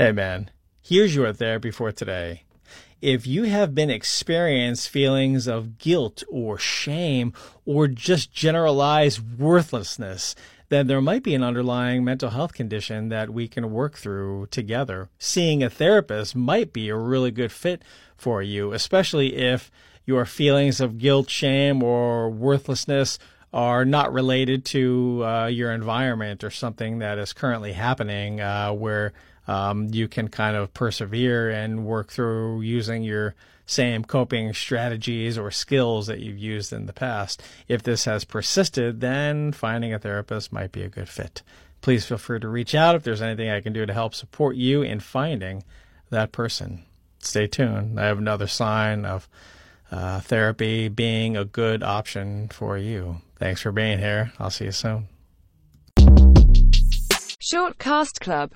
Hey, man, here's your therapy for today. If you have been experienced feelings of guilt or shame or just generalized worthlessness, then there might be an underlying mental health condition that we can work through together. Seeing a therapist might be a really good fit for you, especially if your feelings of guilt, shame, or worthlessness are not related to uh, your environment or something that is currently happening uh, where um, you can kind of persevere and work through using your same coping strategies or skills that you've used in the past. If this has persisted, then finding a therapist might be a good fit. Please feel free to reach out if there's anything I can do to help support you in finding that person. Stay tuned. I have another sign of uh, therapy being a good option for you. Thanks for being here. I'll see you soon. Shortcast Club